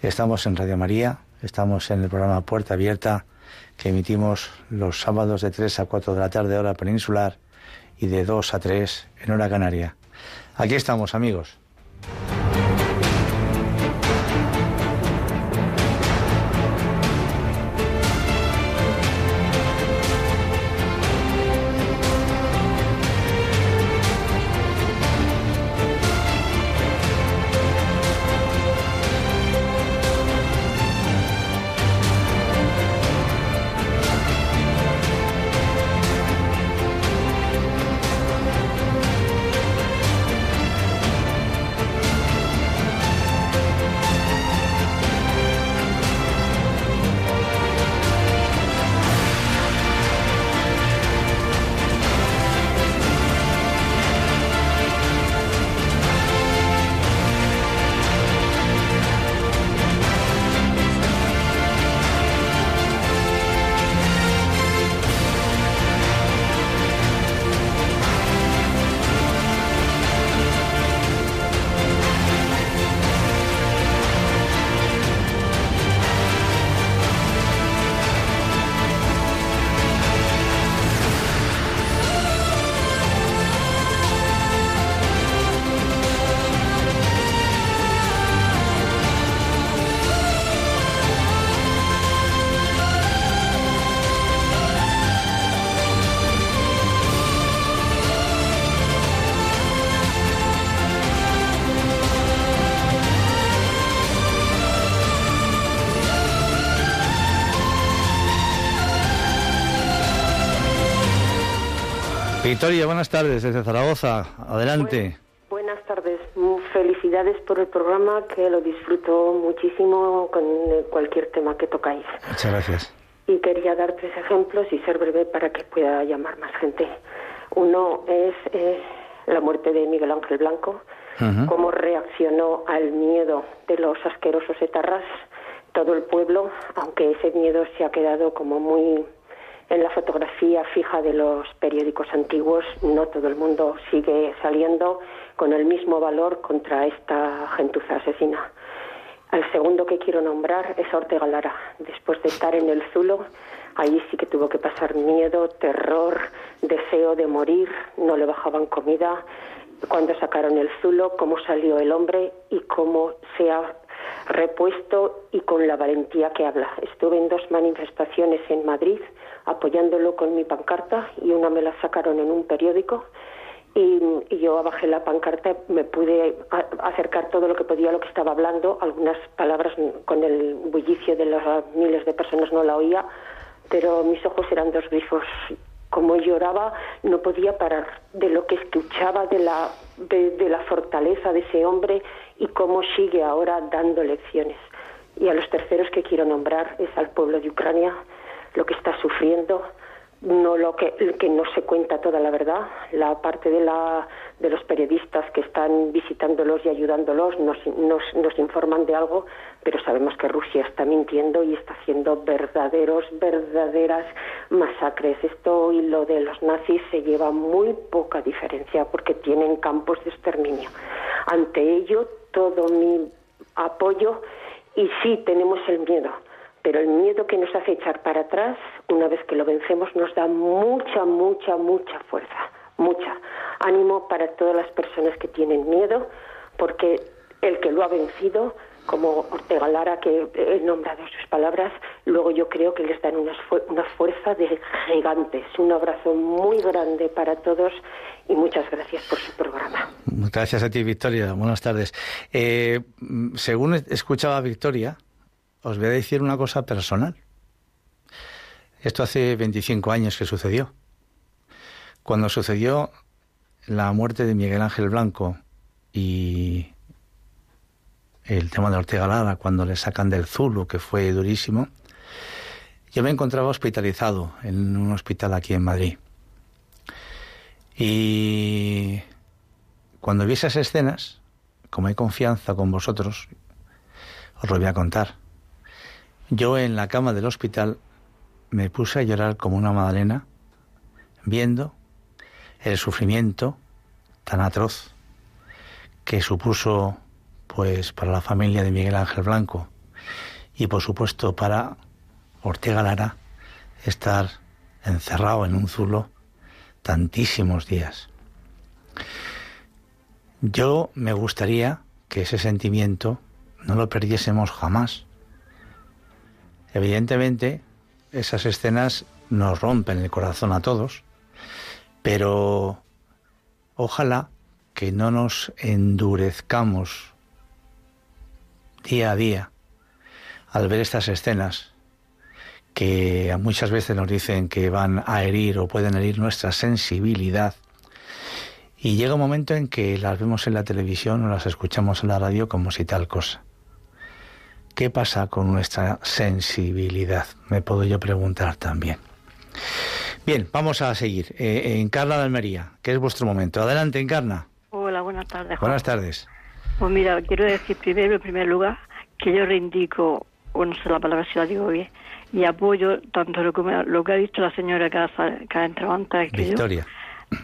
Estamos en Radio María, estamos en el programa Puerta Abierta que emitimos los sábados de 3 a 4 de la tarde hora peninsular y de 2 a 3 en hora canaria. Aquí estamos amigos. Victoria, buenas tardes desde Zaragoza. Adelante. buenas tardes. Felicidades por el programa, que lo disfruto muchísimo con cualquier tema que tocáis. Muchas gracias. Y quería dar tres ejemplos y ser breve para que pueda llamar más gente. Uno es eh, la muerte de Miguel Ángel Blanco, cómo reaccionó al miedo de los asquerosos etarras todo el pueblo, aunque ese miedo se ha quedado como muy en la fotografía fija de los periódicos antiguos no todo el mundo sigue saliendo con el mismo valor contra esta gentuza asesina. Al segundo que quiero nombrar es Ortega Lara. Después de estar en el Zulo, ahí sí que tuvo que pasar miedo, terror, deseo de morir, no le bajaban comida. Cuando sacaron el Zulo, cómo salió el hombre y cómo se ha repuesto y con la valentía que habla. Estuve en dos manifestaciones en Madrid apoyándolo con mi pancarta y una me la sacaron en un periódico y, yo bajé la pancarta, me pude acercar todo lo que podía a lo que estaba hablando, algunas palabras con el bullicio de las miles de personas no la oía, pero mis ojos eran dos grifos. Como lloraba, no podía parar de lo que escuchaba, de la, de la fortaleza de ese hombre y cómo sigue ahora dando lecciones. Y a los terceros que quiero nombrar es al pueblo de Ucrania, lo que está sufriendo, no lo que, que no se cuenta toda la verdad. La parte de, la, de los periodistas que están visitándolos y ayudándolos nos, nos, nos informan de algo, pero sabemos que Rusia está mintiendo y está haciendo verdaderos, verdaderas masacres. Esto y lo de los nazis se lleva muy poca diferencia porque tienen campos de exterminio. Ante ello, todo mi apoyo y sí tenemos el miedo pero el miedo que nos hace echar para atrás, una vez que lo vencemos, nos da mucha, mucha, mucha fuerza, mucha. Ánimo para todas las personas que tienen miedo, porque el que lo ha vencido, como Ortega Lara, que he nombrado sus palabras, luego yo creo que les dan una, una fuerza de gigantes. Un abrazo muy grande para todos y muchas gracias por su programa. Gracias a ti, Victoria. Buenas tardes. Eh, según escuchaba Victoria, os voy a decir una cosa personal. Esto hace 25 años que sucedió. Cuando sucedió la muerte de Miguel Ángel Blanco y el tema de Ortega Lara, cuando le sacan del Zulu, que fue durísimo, yo me encontraba hospitalizado en un hospital aquí en Madrid. Y cuando vi esas escenas, como hay confianza con vosotros, os lo voy a contar. Yo en la cama del hospital me puse a llorar como una magdalena, viendo el sufrimiento tan atroz que supuso pues para la familia de Miguel Ángel Blanco y por supuesto para Ortega Lara estar encerrado en un zulo tantísimos días. Yo me gustaría que ese sentimiento no lo perdiésemos jamás. Evidentemente, esas escenas nos rompen el corazón a todos, pero ojalá que no nos endurezcamos día a día al ver estas escenas que muchas veces nos dicen que van a herir o pueden herir nuestra sensibilidad. Y llega un momento en que las vemos en la televisión o las escuchamos en la radio como si tal cosa. ¿Qué pasa con nuestra sensibilidad? Me puedo yo preguntar también. Bien, vamos a seguir. Eh, Encarna de Almería, que es vuestro momento. Adelante, Encarna. Hola, buenas tardes. Buenas tardes. Pues mira, quiero decir primero, en primer lugar, que yo reivindico, o no sé la palabra si la digo bien, y apoyo tanto lo que, lo que ha dicho la señora que ha, que ha entrado antes que Victoria.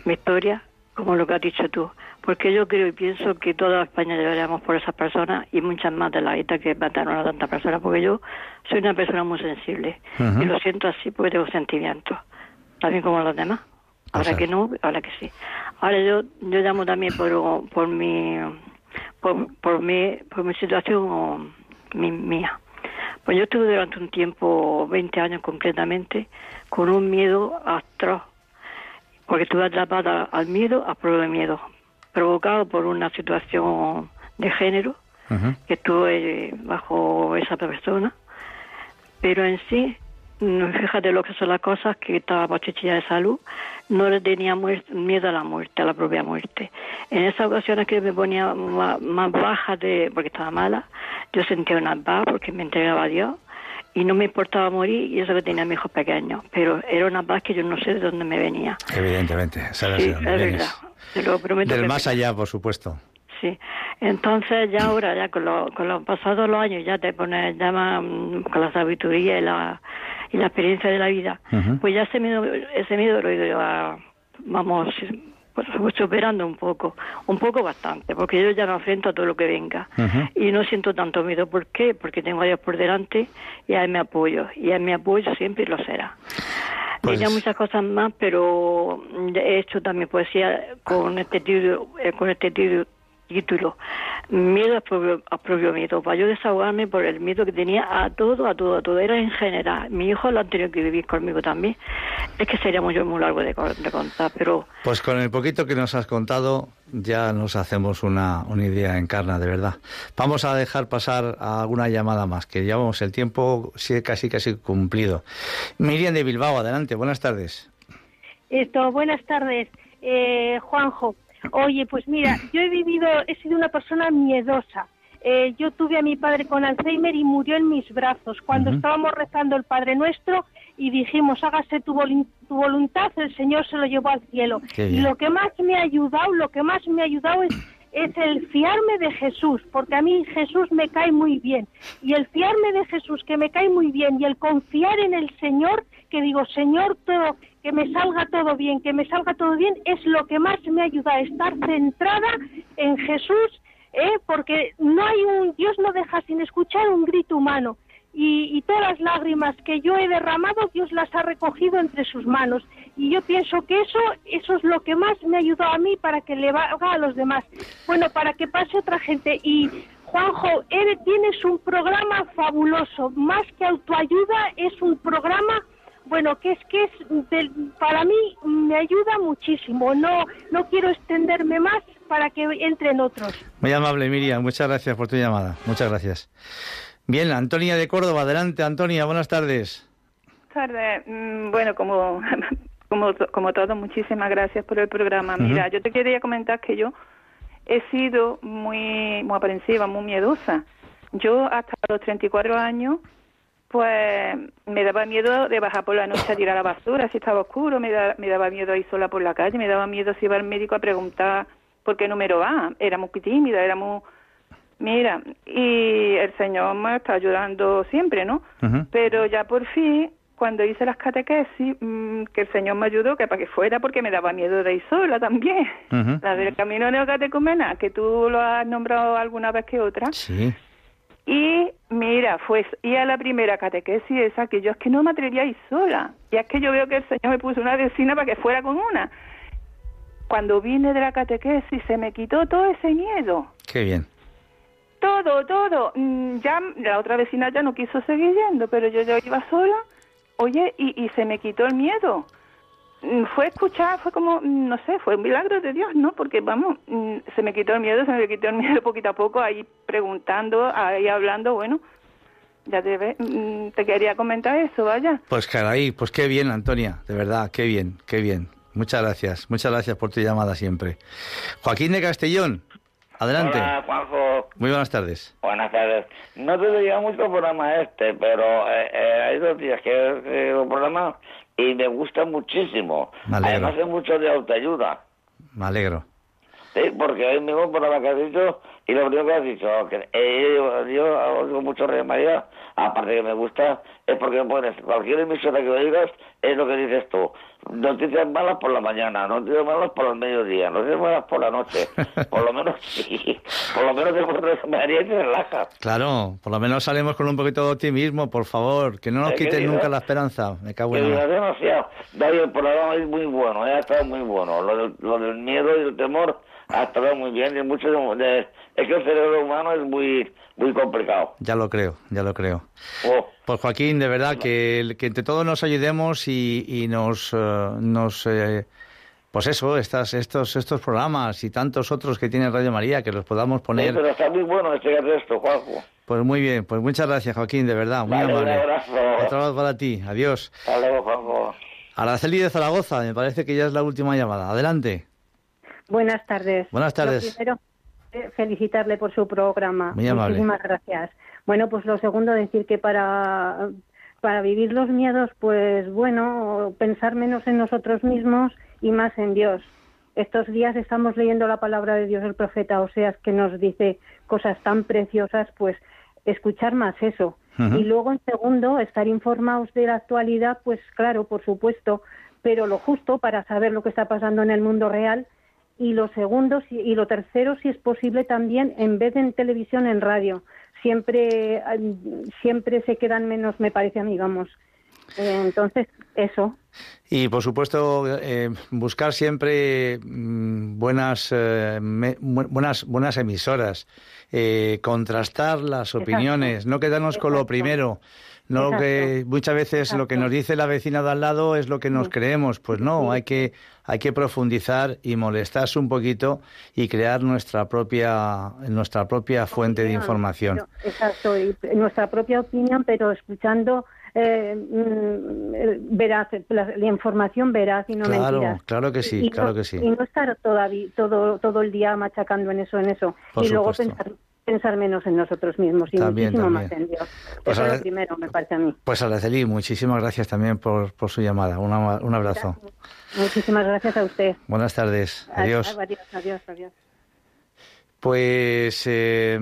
Victoria, como lo que has dicho tú. Porque yo creo y pienso que toda España deberíamos por esas personas y muchas más de la ETA que mataron a tantas personas, porque yo soy una persona muy sensible y lo siento así porque tengo sentimientos, también como los demás. Ahora que no, ahora que sí. Ahora yo yo llamo también por, por mi por, por mi por mi situación mi, mía. Pues yo estuve durante un tiempo, 20 años concretamente, con un miedo atroz, porque estuve atrapada al miedo, a prueba de miedo, provocado por una situación de género que estuve bajo esa persona, pero en sí, fíjate lo que son las cosas, que estaba pachichilla de salud, no le tenía miedo a la muerte, a la propia muerte. En esas ocasiones que me ponía más, baja de, porque estaba mala, yo sentía una paz porque me entregaba a Dios y no me importaba morir y eso que tenía mis hijos pequeños, pero era una paz que yo no sé de dónde me venía. Evidentemente, sabes sí, es verdad, te lo prometo. Del más allá, por supuesto. Sí, entonces ya ahora, ya con, lo, con los pasados los años, ya te pones, ya más, mm, con la sabiduría y la, y la experiencia de la vida, pues ya ese miedo, ese miedo lo he ido a, vamos, pues, superando un poco, un poco bastante, porque yo ya me enfrento a todo lo que venga y no siento tanto miedo. ¿Por qué? Porque tengo a Dios por delante y a Él me apoyo, y a Él me apoyo siempre lo será. Pues... muchas cosas más, pero he hecho también poesía con este título, eh, con este título, título Miedo a propio, a propio miedo, para yo desahogarme por el miedo que tenía a todo, a todo, a todo, era en general. Mi hijo lo han tenido que vivir conmigo también. Es que sería muy, muy largo de, contar, pero... Pues con el poquito que nos has contado ya nos hacemos una, una idea en carna, de verdad. Vamos a dejar pasar a alguna llamada más, que llevamos el tiempo casi casi cumplido. Miriam de Bilbao, adelante, buenas tardes. Esto, buenas tardes, eh, Juanjo. Oye, pues mira, yo he vivido, he sido una persona miedosa. Eh, yo tuve a mi padre con Alzheimer y murió en mis brazos. Cuando estábamos rezando el Padre Nuestro y dijimos, hágase tu, voluntad, el Señor se lo llevó al cielo. Y lo que más me ha ayudado, lo que más me ha ayudado es, es el fiarme de Jesús, porque a mí Jesús me cae muy bien. Y el fiarme de Jesús, que me cae muy bien, y el confiar en el Señor, que digo, Señor, todo, que me salga todo bien, que me salga todo bien, es lo que más me ayuda a estar centrada en Jesús, ¿eh? porque no hay un, Dios no deja sin escuchar un grito humano. Y, y, todas las lágrimas que yo he derramado, Dios las ha recogido entre sus manos. Y yo pienso que eso, eso es lo que más me ayudado a mí para que le valga a los demás. Bueno, para que pase otra gente. Y Juanjo, eres, tienes un programa fabuloso. Más que autoayuda, es un programa, bueno, que es que es para mí me ayuda muchísimo. No, no quiero extenderme más para que entren otros. Muy amable, Miriam. Muchas gracias por tu llamada. Muchas gracias. Bien, Antonia de Córdoba. Adelante, Antonia. Buenas tardes. Buenas tardes. Mm, bueno, como, como, como todo, muchísimas gracias por el programa. Mira, yo te quería comentar que yo he sido muy, muy aprensiva, muy miedosa. Yo hasta los 34 años, pues me daba miedo de bajar por la noche a tirar la basura si estaba oscuro, me, me daba miedo ir sola por la calle, me daba miedo si iba al médico a preguntar por qué número va. Era muy tímida, era muy... Mira, y el Señor me está ayudando siempre, ¿no? Pero ya por fin cuando hice las catequesis, mm, que el Señor me ayudó, que para que fuera, porque me daba miedo de ir sola también. La del camino neocatecumena, que tú lo has nombrado alguna vez que otra. Sí. Y mira, fue y a la primera catequesis esa que yo es que no me atrevía a ir sola. Y es que yo veo que el Señor me puso una vecina para que fuera con una. Cuando vine de la catequesis se me quitó todo ese miedo. Qué bien. Todo, todo. Mm, ya la otra vecina ya no quiso seguir yendo, pero yo ya iba sola Oye, y, y se me quitó el miedo. Mm, fue escuchar, fue como, mm, no sé, fue un milagro de Dios, ¿no? Porque, vamos, mm, se me quitó el miedo, se me quitó el miedo poquito a poco, ahí preguntando, ahí hablando, bueno, ya te, te quería comentar eso, vaya. Pues caray, pues qué bien, Antonia, de verdad, qué bien, qué bien. Muchas gracias, muchas gracias por tu llamada siempre. Joaquín de Castellón, adelante. Hola, Juanjo. Muy buenas tardes. Buenas tardes. No te diría mucho el programa este, pero eh, eh, hay dos días que he un programa y me gusta muchísimo. Además es mucho de autoayuda. Me alegro. Sí, porque hoy mismo por has dicho y lo primero que has dicho, que eh, yo, yo oigo mucho Rey María, aparte que me gusta, es porque pones cualquier emisora que lo digas, es lo que dices tú. Noticias malas por la mañana, noticias malas por el mediodía, noticias malas por la noche. Por lo menos sí, por lo menos te María y te relaja. Claro, por lo menos salimos con un poquito de optimismo, por favor, que no nos quiten nunca la esperanza. Me cago en la... demasiado. David, el programa es muy bueno, ha estado muy bueno. Lo del, lo del miedo y el temor ha estado muy bien y mucho de, es que el cerebro humano es muy muy complicado. Ya lo creo, ya lo creo. Oh. Pues Joaquín, de verdad, que, que entre todos nos ayudemos y, y nos, eh, nos eh, pues eso, estas, estos, estos programas y tantos otros que tiene Radio María, que los podamos poner. Sí, pero está muy bueno este esto, Juanjo. Pues muy bien, pues muchas gracias, Joaquín, de verdad, muy amable. Un abrazo. Otro abrazo para ti, adiós. Hasta luego, Juanjo. Araceli de Zaragoza, me parece que ya es la última llamada. Adelante. Buenas tardes. Buenas tardes felicitarle por su programa. Muy amable. Muchísimas gracias. Bueno, pues lo segundo, decir que para, para vivir los miedos, pues bueno, pensar menos en nosotros mismos y más en Dios. Estos días estamos leyendo la palabra de Dios, el profeta Oseas, que nos dice cosas tan preciosas, pues escuchar más eso. Y luego, en segundo, estar informados de la actualidad, pues claro, por supuesto, pero lo justo para saber lo que está pasando en el mundo real y lo segundo y lo tercero si es posible también en vez de en televisión en radio. Siempre siempre se quedan menos me parece a mí vamos. Eh, entonces eso. Y por supuesto eh, buscar siempre mm, buenas eh, buenas buenas emisoras contrastar las opiniones no quedarnos con lo primero no que muchas veces lo que nos dice la vecina de al lado es lo que nos creemos. Pues no, hay que hay que profundizar y molestarse un poquito y crear nuestra propia nuestra propia fuente de información. exacto, y nuestra propia opinión, pero escuchando eh, mm, veraz, la, información veraz y no claro, Claro que sí, claro que sí. Y no estar todavía, todo, todo el día machacando en eso, en eso. y luego pensar pensar menos en nosotros mismos y muchísimo más en Dios. Pues Eso es lo primero, me parece a mí. Pues Araceli, muchísimas gracias también por, por su llamada. un abrazo. Muchísimas gracias a usted. Buenas tardes. Adiós. Adiós, adiós, adiós. Pues eh,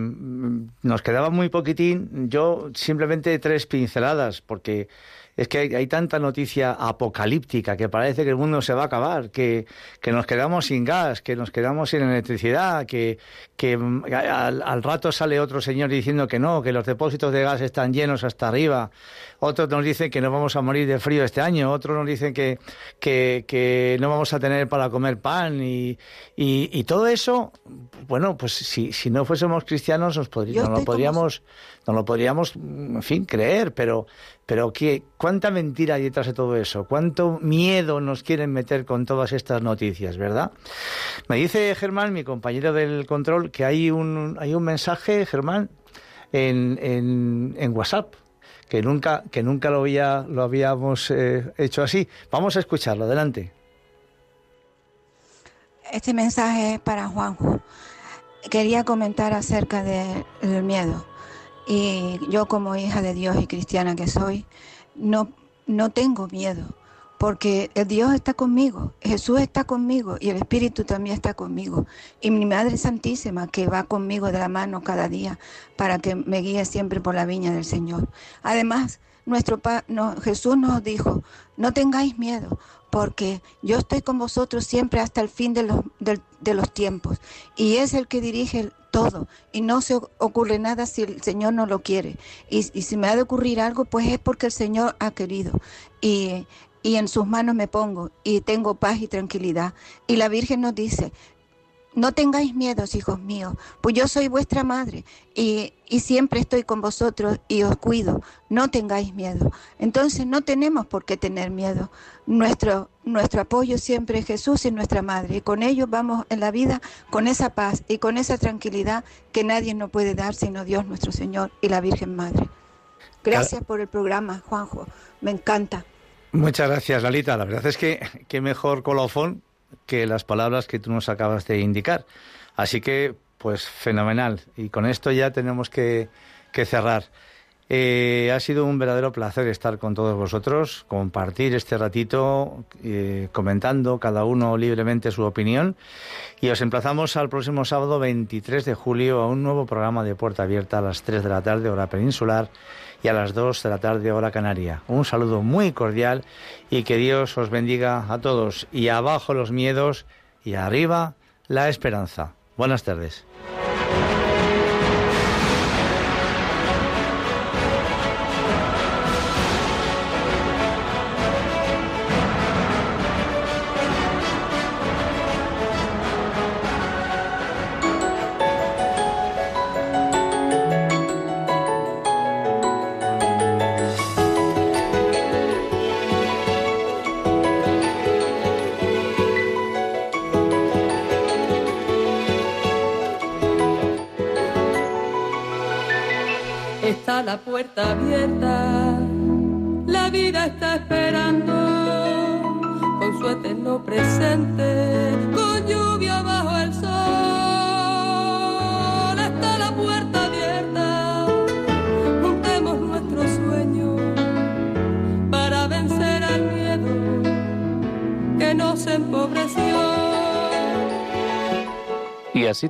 nos quedaba muy poquitín. Yo simplemente tres pinceladas, porque es que hay, tanta noticia apocalíptica que parece que el mundo se va a acabar, que, que nos quedamos sin gas, que nos quedamos sin electricidad, que, que mm, al, rato sale otro señor diciendo que no, que los depósitos de gas están llenos hasta arriba, otros nos dicen que no vamos a morir de frío este año, otros nos dicen que, que, que no vamos a tener para comer pan y, y, todo eso, bueno, pues si, si no fuésemos cristianos nos, podríamos, no lo podríamos, no lo podríamos, en fin, creer, pero pero ¿qué, ¿cuánta mentira hay detrás de todo eso? ¿Cuánto miedo nos quieren meter con todas estas noticias, verdad? Me dice Germán, mi compañero del control, que hay un, hay un mensaje, Germán, en, en, WhatsApp, que nunca, que nunca lo, había, lo habíamos eh, hecho así. Vamos a escucharlo, adelante. Este mensaje es para Juanjo. Quería comentar acerca del miedo. Y yo como hija de Dios y cristiana que soy, no, no tengo miedo, porque el Dios está conmigo, Jesús está conmigo y el Espíritu también está conmigo. Y mi Madre Santísima que va conmigo de la mano cada día para que me guíe siempre por la viña del Señor. Además, nuestro no, Jesús nos dijo, no tengáis miedo, porque yo estoy con vosotros siempre hasta el fin de los, de los tiempos. Y es el que dirige todo y no se ocurre nada si el Señor no lo quiere. Y, si me ha de ocurrir algo, pues es porque el Señor ha querido. Y, y en sus manos me pongo y tengo paz y tranquilidad. Y la Virgen nos dice, no tengáis miedos, hijos míos, pues yo soy vuestra madre y, y, siempre estoy con vosotros y os cuido. No tengáis miedo. Entonces no tenemos por qué tener miedo. Nuestro, nuestro apoyo siempre es Jesús y nuestra madre. Y con ellos vamos en la vida con esa paz y con esa tranquilidad que nadie nos puede dar sino Dios nuestro Señor y la Virgen Madre. Gracias por el programa, Juanjo. Me encanta. Muchas gracias, Lalita. La verdad es que qué mejor colofón que las palabras que tú nos acabas de indicar. Así que, pues fenomenal. Y con esto ya tenemos que, cerrar. Eh, ha sido un verdadero placer estar con todos vosotros, compartir este ratito, eh, comentando cada uno libremente su opinión. Y os emplazamos al próximo sábado 23 de julio a un nuevo programa de Puerta Abierta a las 3 de la tarde, hora peninsular y a las 2 de la tarde hora canaria. Un saludo muy cordial y que Dios os bendiga a todos y abajo los miedos y arriba la esperanza. Buenas tardes.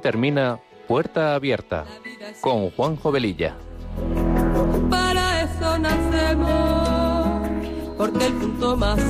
Termina Puerta Abierta con Juan Jovelilla para eso nacemos, porque el punto más